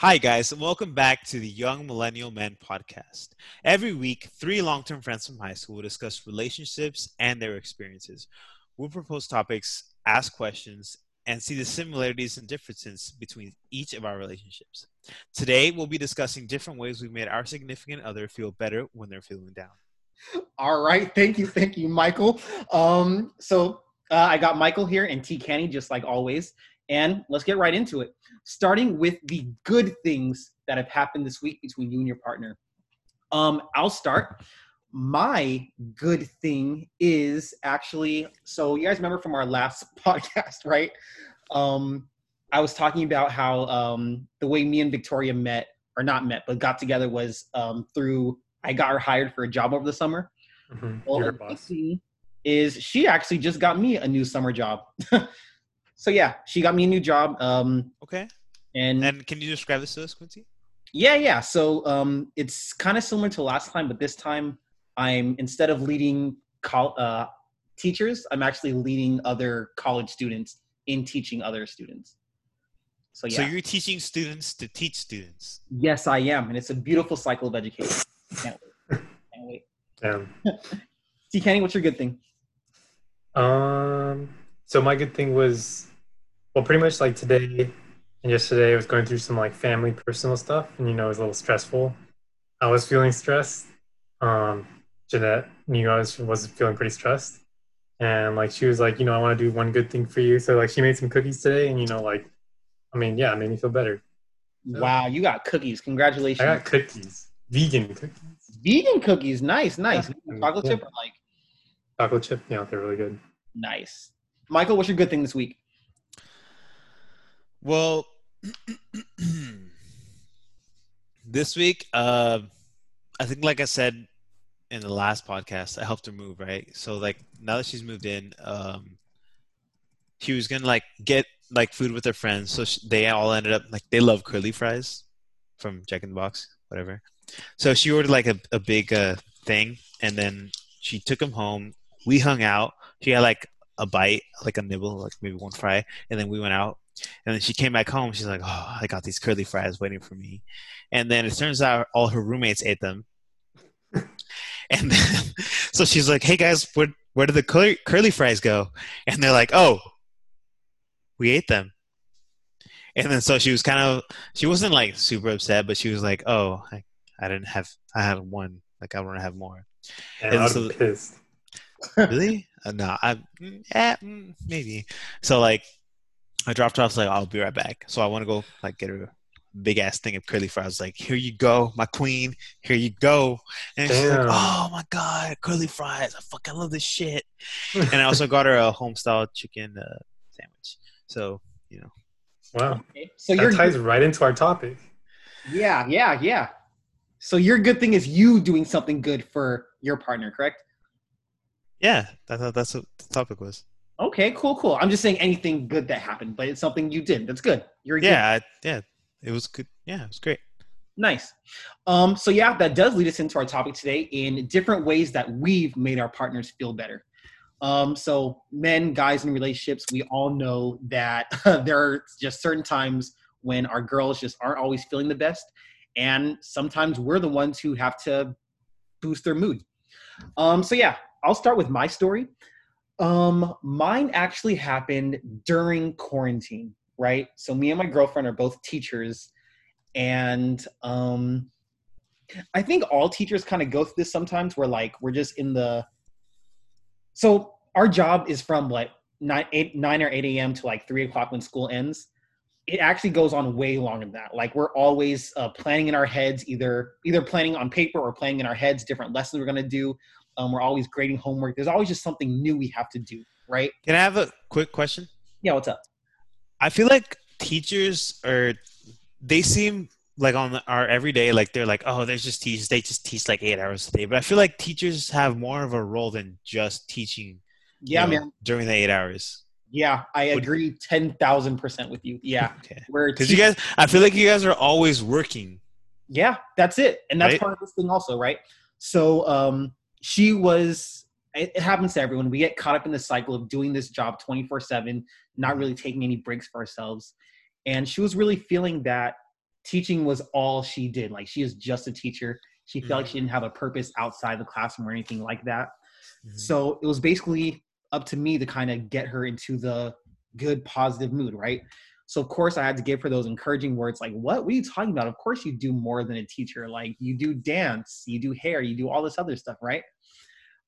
Hi, guys, and welcome back to the Young Millennial Men podcast. Every week, three long term friends from high school will discuss relationships and their experiences. We'll propose topics, ask questions, and see the similarities and differences between each of our relationships. Today, we'll be discussing different ways we've made our significant other feel better when they're feeling down. All right, thank you, thank you, Michael. Um, so uh, I got Michael here and T. Kenny, just like always, and let's get right into it. Starting with the good things that have happened this week between you and your partner. Um, I'll start. My good thing is actually so you guys remember from our last podcast, right? Um, I was talking about how um, the way me and Victoria met, or not met, but got together was um, through I got her hired for a job over the summer. Mhm, Well, You're a boss. is she actually just got me a new summer job. so yeah, she got me a new job. Um, Okay. and, And can you describe this to us, Quincy? yeah, yeah. So um, it's kind of similar to last time, but this time I'm instead of leading col- uh, teachers, I'm actually leading other college students in teaching other students. So yeah, So you're teaching students to teach students. yes, I am, and it's a beautiful cycle of education. Can't wait. Can't wait. Damn. T. Kenny, what's your good thing? Um. So my good thing was, well, pretty much like today and yesterday, I was going through some like family personal stuff, and you know, it was a little stressful. I was feeling stressed. Um, Jeanette knew I was was feeling pretty stressed, and like she was like, you know, I want to do one good thing for you. So like she made some cookies today, and you know, like, I mean, yeah, it made me feel better. Yeah. Wow, you got cookies! Congratulations. I got cookies, vegan cookies, Vegan cookies, nice, nice. Yeah. Chocolate Yeah. chip or like chocolate chip. Yeah, they're really good. nice. Michael, what's your good thing this week? Well, this week, uh, I think, like I said in the last podcast, I helped her move, right? So, like, now that she's moved in, um, she was gonna like get like food with her friends. So sh they all ended up like they love curly fries from Jack in the Box, whatever. So she ordered like a, a big uh, thing, and then she took them home. We hung out. She had like a bite, like a nibble, like maybe one fry, and then we went out. And then she came back home. She's like, "Oh, I got these curly fries waiting for me." And then it turns out all her roommates ate them. And then, so she's like, "Hey guys, where where did the curly, curly fries go?" And they're like, "Oh, we ate them." And then so she was kind of she wasn't like super upset, but she was like, "Oh, I, I didn't have I had one. Like I want to have more." And And so- pissed. Really? Uh, no, I yeah, mm, maybe. So like, I dropped her off. Like, I'll be right back. So I want to go like get her a big ass thing of curly fries. Like, here you go, my queen. Here you go. And she's like, oh my god, curly fries! I fucking love this shit. And I also got her a home style chicken uh, sandwich. So you know, Wow, Okay. So that your ties right into our topic. yeah, yeah, yeah. So your good thing is you doing something good for your partner, correct? Yeah, that, that, that's what the topic was. Okay, cool, cool. I'm just saying anything good that happened, but it's something you did. That's good. You're. Yeah, I, yeah, it was good. Yeah, it was great. Nice. Um, so yeah, that does lead us into our topic today in different ways that we've made our partners feel better. Um, so men, guys in relationships, we all know that there are just certain times when our girls just aren't always feeling the best, and sometimes we're the ones who have to boost their mood. Um, so yeah, I'll start with my story. Um, mine actually happened during quarantine, right? So me and my girlfriend are both teachers and um i think all teachers kind of go through this sometimes where like we're just in the so our job is from like 9 8 9 or 8 a.m to like 3 o'clock when school ends it actually goes on way longer than that like we're always uh, planning in our heads either either planning on paper or planning in our heads different lessons we're to do um, we're always grading homework. There's always just something new we have to do right? Can I have a quick question? yeah what's up? I feel like teachers are they seem like on our everyday like they're like oh there's just teachers they just teach like eight hours a day. But I feel like teachers have more of a role than just teaching you yeah know, man. during the eight hours. Yeah i agree 10000% with you. Yeah. Okay. Because you guys I feel like you guys are always working. Yeah, that's it. And that's Right? part of this thing also, right? So um she was it, happens to everyone. We get caught up in the cycle of doing this job 24/7, not really taking any breaks for ourselves. And she was really feeling that teaching was all she did. Like she is just a teacher. She felt like she didn't have a purpose outside the classroom or anything like that. Mhm. So it was basically up to me to kind of get her into the good, positive mood, right? So of course I had to give her those encouraging words like, what? What are you talking about? Of course you do more than a teacher. Like you do dance, you do hair, you do all this other stuff, right?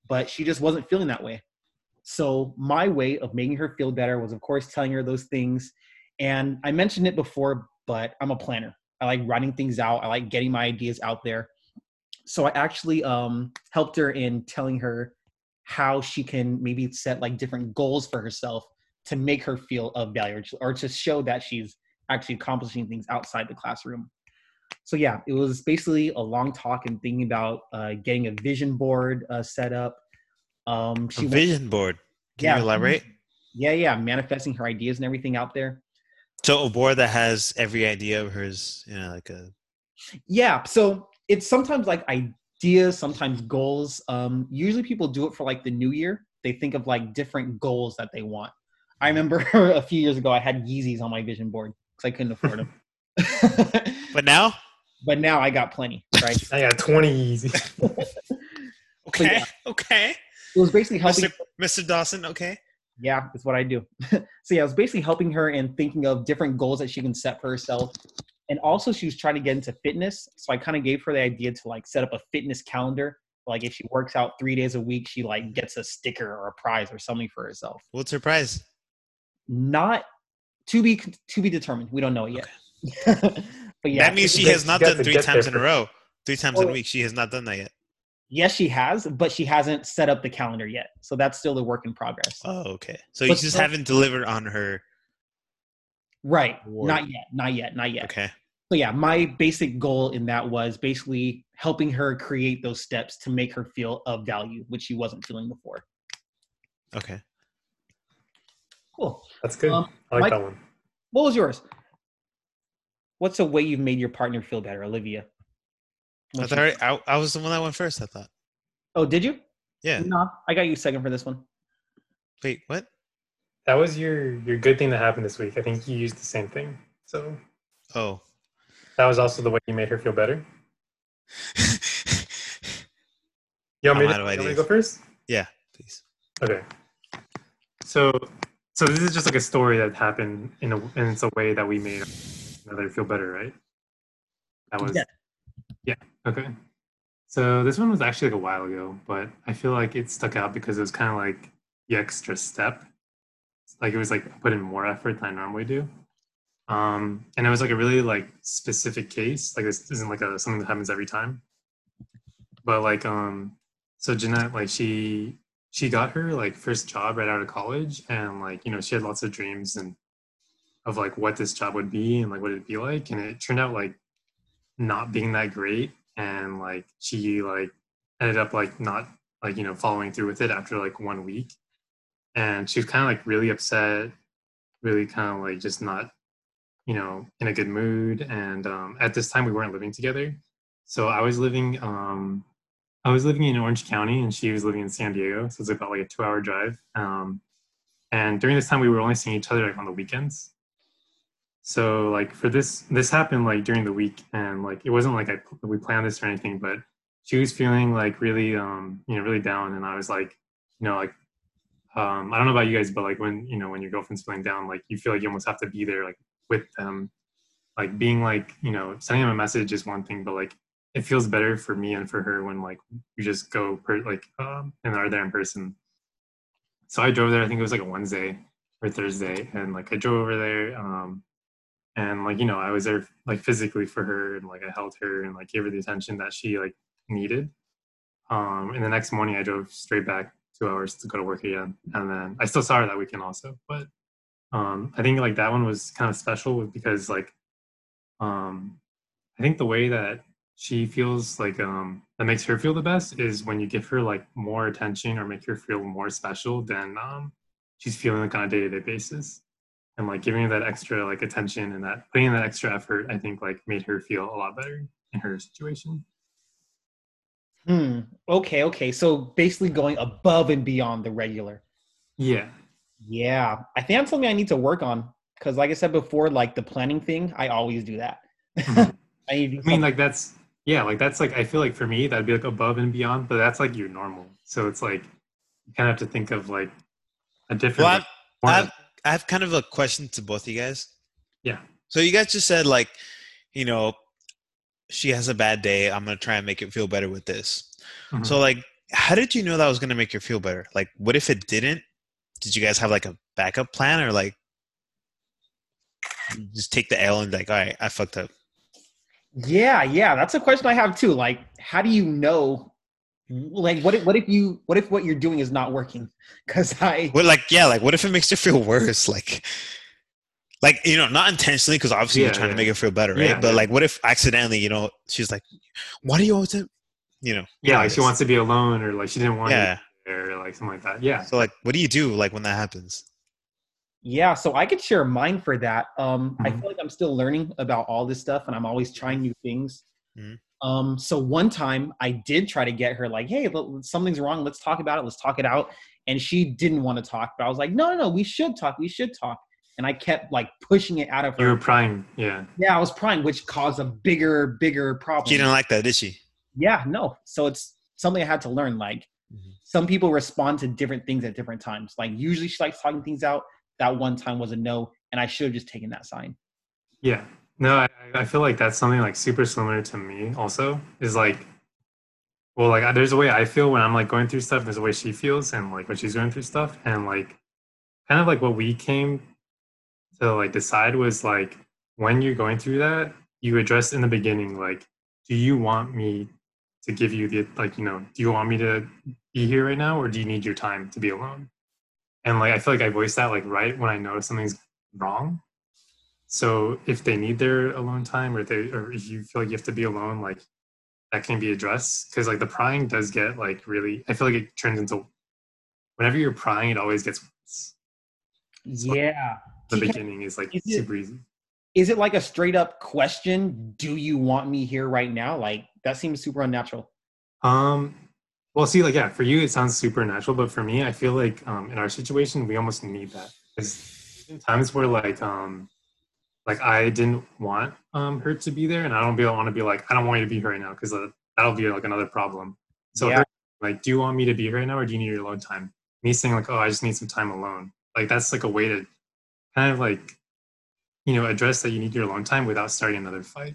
But she just wasn't feeling that way. So my way of making her feel better was of course telling her those things. And I mentioned it before, but I'm a planner. I like writing things out. I like getting my ideas out there. So I actually um, helped her in telling her how she can maybe set like different goals for herself to make her feel of value or, to show that she's actually accomplishing things outside the classroom. So yeah, it was basically a long talk and thinking about uh, getting a vision board uh, set up. Um, A she went- vision board. Can Yeah. you elaborate? yeah, yeah, manifesting her ideas and everything out there. So a board that has every idea of hers, you know, like a Yeah, so it's sometimes like ideas, sometimes goals. Um, usually people do it for like the new year. They think of like different goals that they want. I remember a few years ago I had Yeezys on my vision board because I couldn't afford them. But now, but now I got plenty, right? I got 20 Yeezy. okay, yeah. okay, It was basically helping. Mr. Mr. Dawson, okay. Yeah, that's what I do. so yeah, I was basically helping her and thinking of different goals that she can set for herself. And also she was trying to get into fitness. So I kind of gave her the idea to like set up a fitness calendar. Like if she works out three days a week, she like gets a sticker or a prize or something for herself. What's her prize? Not to be to be determined. We don't know it yet. but yeah, that means she has not done three times there in a row. Three times in a Oh. week. She has not done that yet. yes, she has, but she hasn't set up the calendar yet. So that's still the work in progress. Oh, okay. So you just still- haven't delivered on her. right. Award. Not yet. Not yet. Not yet. Okay. so yeah, my basic goal in that was basically helping her create those steps to make her feel of value, which she wasn't feeling before. Okay. Cool. That's good. Um, I like Mike- that one. What was yours? What's a way you've made your partner feel better, Olivia? I, What's thought your- I, I was the one that went first. I thought. oh, did you? Yeah. No, I got you second for this one. Wait. What? That was your your good thing that happened this week. I think you used the same thing. So Oh. that was also the way you made her feel better. You want me, I'm to, you want me to go first? yeah. Please. Okay. So, so this is just like a story that happened in a, and it's a way that we made another feel better, right? That was, Yeah. yeah. Okay. So this one was actually like a while ago, but I feel like it stuck out because it was kind of like the extra step. Like it was like put in more effort than I normally do. Um, and it was like a really like specific case. Like this isn't like a something that happens every time. But like um, so Jeanette, like she she got her like first job right out of college and like you know she had lots of dreams and of like what this job would be and like what it'd be like and it turned out like not being that great and like she like ended up like not like you know following through with it after like one week. And she was kind of like really upset really kind of like just not you know in a good mood and um, at this time we weren't living together. So i was living um, I was living in Orange County and she was living in San Diego, so it's about like a two-hour drive. Um, and during this time, we were only seeing each other like on the weekends. So like for this, this happened like during the week, and like it wasn't like I we planned this or anything, but she was feeling like really, um, you know, really down, and I was like, you know, like um, I don't know about you guys, but like when you know when your girlfriend's feeling down, like you feel like you almost have to be there like with them, like being like you know sending them a message is one thing, but like it feels better for me and for her when like you just go per like um and are there in person. So I drove there. I think it was like a Wednesday or Thursday, and like I drove over there, um, and like you know I was there like physically for her, and like I held her and like gave her the attention that she like needed. Um, and the next morning I drove straight back two hours to go to work again, and then I still saw her that weekend also. But um, I think like that one was kind of special because like um, I think the way that she feels like um that makes her feel the best is when you give her like more attention or make her feel more special than um she's feeling like on a day-to-day basis and like giving her that extra like attention and that putting in that extra effort i think like made her feel a lot better in her situation Hmm. Okay. Okay. So basically going above and beyond the regular. yeah Yeah, I think that's something I need to work on because, like I said before, like the planning thing, I always do that. Mhm. I need to do I mean, like that's yeah, like that's like I feel like for me that'd be like above and beyond, but that's like your normal. So it's like you kind of have to think of like a different. Well, I've, I've, I have kind of a question to both of you guys. Yeah. So you guys just said like, you know, she has a bad day. I'm gonna try and make it feel better with this. Mhm. So like, how did you know that was gonna make her feel better? Like, what if it didn't? Did you guys have like a backup plan or like just take the L and like, all right, I fucked up. Yeah, yeah, that's a question I have too. Like, how do you know? Like, what if what if you what if what you're doing is not working? Because I What like yeah, like what if it makes you feel worse? Like like you know, not intentionally because obviously you're trying yeah. to make her feel better, right? Yeah, but yeah. like what if accidentally, you know, she's like, Why do you always do you know? yeah, like she wants to be alone, or like she didn't want Yeah. it, or like something like that. Yeah, So like what do you do like when that happens? Yeah, so I could share mine for that. Um, I Mhm. feel like I'm still learning about all this stuff, and I'm always trying new things. Mhm. Um, so one time I did try to get her like, "Hey, something's wrong. Let's talk about it. Let's talk it out." And she didn't want to talk, but I was like, "No, no, no. We should talk. We should talk." And I kept like pushing it out of her. you her. were prying. Yeah, yeah, I was prying, which caused a bigger, bigger problem. She didn't like that, did she? Yeah, no. So it's something I had to learn. Like Mhm. some people respond to different things at different times. Like usually she likes talking things out. That one time was a no, and I should have just taken that sign. yeah. No, I, I feel like that's something like super similar to me. Also, is like, well, like there's a way I feel when I'm like going through stuff. There's a way she feels, and like when she's going through stuff, and like, kind of like what we came to like decide was like when you're going through that, you address in the beginning like, do you want me to give you the like you know, do you want me to be here right now, or do you need your time to be alone? And like I feel like I voice that like right when I notice something's wrong. So if they need their alone time, or they, or if you feel like you have to be alone, like that can be addressed. Because like the prying does get like really, I feel like it turns into whenever you're prying, it always gets worse. So- Yeah. The beginning is like is it- super easy. Is it like a straight up question? Do you want me here right now? Like that seems super unnatural. Um, well, see, like yeah, for you it sounds super natural, but for me, I feel like um, in our situation, we almost need that. Because times where like um, like I didn't want um her to be there, and I don't be want to be like I don't want you to be here right now because uh, that'll be like another problem. So Yeah. her, like, do you want me to be here right now, or do you need your alone time? Me saying like, oh, I just need some time alone. Like that's like a way to kind of like you know address that you need your alone time without starting another fight.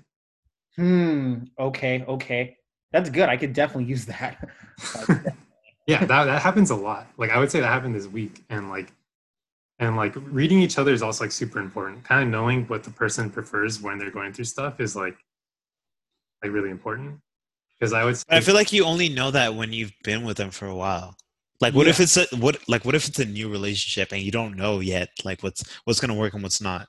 Hmm. Okay. Okay. That's good. I could definitely use that. Yeah that, that happens a lot like i would say that happened this week and like and like reading each other is also like super important kind of knowing what the person prefers when they're going through stuff is like like really important because i would say I feel like you only know that when you've been with them for a while. Like what if it's a what like what if it's a new relationship and you don't know yet like what's what's gonna work and what's not?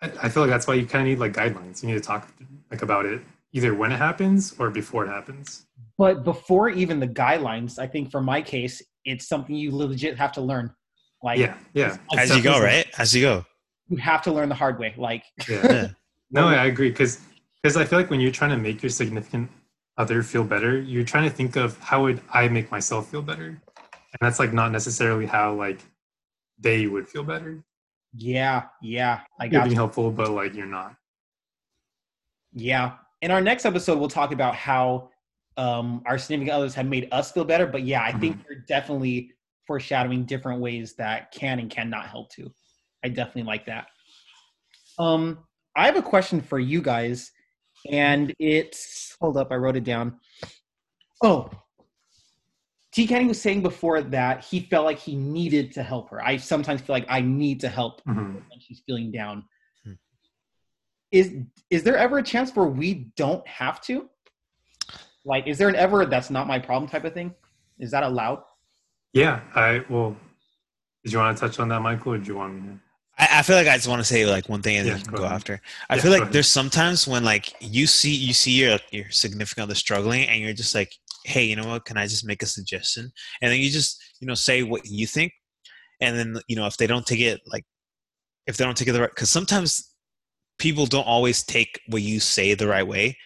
I, I feel like that's why you kind of need like guidelines you need to talk like about it either when it happens or before it happens but before even the guidelines, I think for my case, it's something you legit have to learn. Like yeah yeah As you go, right? As you go. you have to learn the hard way. Like yeah Yeah. No, I agree because because I feel like when you're trying to make your significant other feel better, you're trying to think of how would I make myself feel better, and that's like not necessarily how like they would feel better. yeah, yeah, I You're being you. helpful, but like you're not. Yeah. In our next episode, we'll talk about how um, our significant others have made us feel better. But yeah, I think you're definitely foreshadowing different ways that can and cannot help too. I definitely like that. Um, I have a question for you guys, and it's hold up, I wrote it down. Oh, T. Kenny was saying before that he felt like he needed to help her. I sometimes feel like I need to help Mhm. when she's feeling down. Is is there ever a chance where we don't have to? Like, is there an ever that's not my problem type of thing? Is that allowed? Yeah, I well. Did you want to touch on that, Michael, or do you want me to? I, I feel like I just want to say like one thing and Yeah, then go go after. I Yeah, feel like there's sometimes when like you see you see your your significant other struggling and you're just like, hey, you know what? Can I just make a suggestion? And then you just you know say what you think, and then you know if they don't take it like if they don't take it the right because sometimes people don't always take what you say the right way.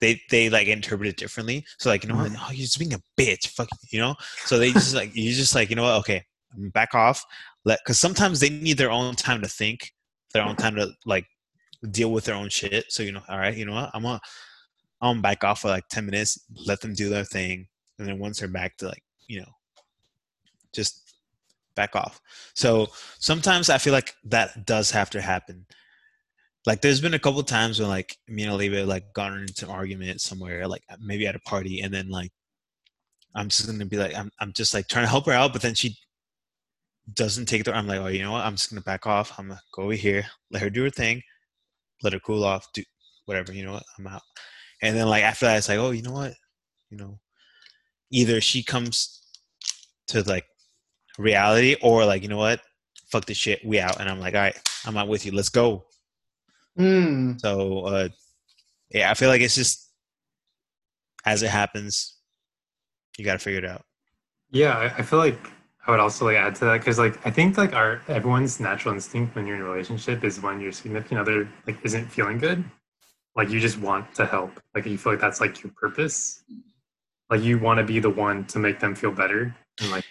They they like interpret it differently. So like you know what? Mhm. Oh, you're just being a bitch. Fuck you know. So they just like you just like you know what? Okay, back off. Let because sometimes they need their own time to think, their own time to like deal with their own shit. So you know, all right, you know what? I'm gonna I'm gonna back off for like ten minutes, let them do their thing, and then once they're back to like you know, just back off. So sometimes I feel like that does have to happen. Like there's been a couple times when like me and Olivia like gotten into an argument somewhere, like maybe at a party, and then like I'm just gonna be like I'm I'm just like trying to help her out, but then she doesn't take the I'm like, oh you know what, I'm just gonna back off. I'm gonna go over here, let her do her thing, let her cool off, do whatever, you know what, I'm out. And then like after that it's like, oh you know what? You know, either she comes to like reality or like, you know what, fuck this shit, we out. And I'm like, all right, I'm out with you, let's go. Hmm. So uh yeah, I feel like it's just as it happens, you gotta figure it out. Yeah, I, I feel like I would also like add to that because like I think like our everyone's natural instinct when you're in a relationship is when your significant other like isn't feeling good, like you just want to help. Like you feel like that's like your purpose. Like you want to be the one to make them feel better and like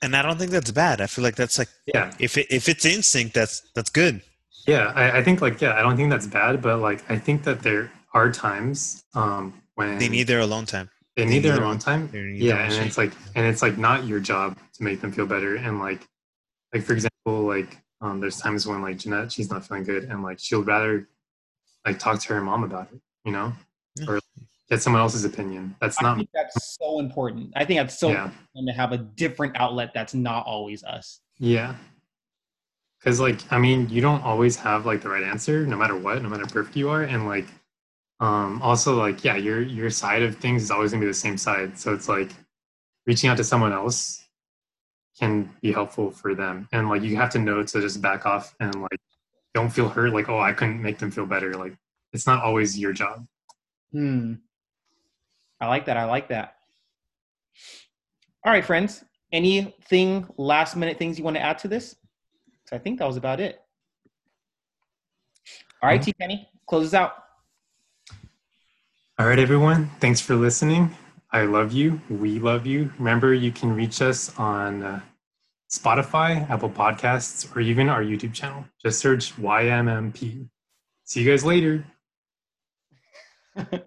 And I don't think that's bad. I feel like that's like yeah if it, if it's instinct, that's that's good. Yeah I, I think like yeah I don't think that's bad but like I think that there are times um when They need their alone time. they they need their need their own own- time they yeah and shit. it's like and it's like not your job to make them feel better and like like for example like um there's times when like jeanette she's not feeling good and like she'll rather like talk to her mom about it you know Yeah. or get someone else's opinion that's I not think that's so important. I think that's so yeah important to have a different outlet that's not always us. yeah because like i mean you don't always have like the right answer no matter what no matter perfect you are and like um also like yeah your your side of things is always gonna be the same side so it's like reaching out to someone else can be helpful for them and like you have to know to just back off and like don't feel hurt like oh i couldn't make them feel better like it's not always your job Hmm. I like that. I like that. All right, friends. Anything last minute things you want to add to this? 'Cause I think that was about it. All right, T Penny, close us out. all right everyone. Thanks for listening. I love you. We love you. Remember you can reach us on uh, spotify apple podcasts or even our youtube channel. Just search ymmp see you guys later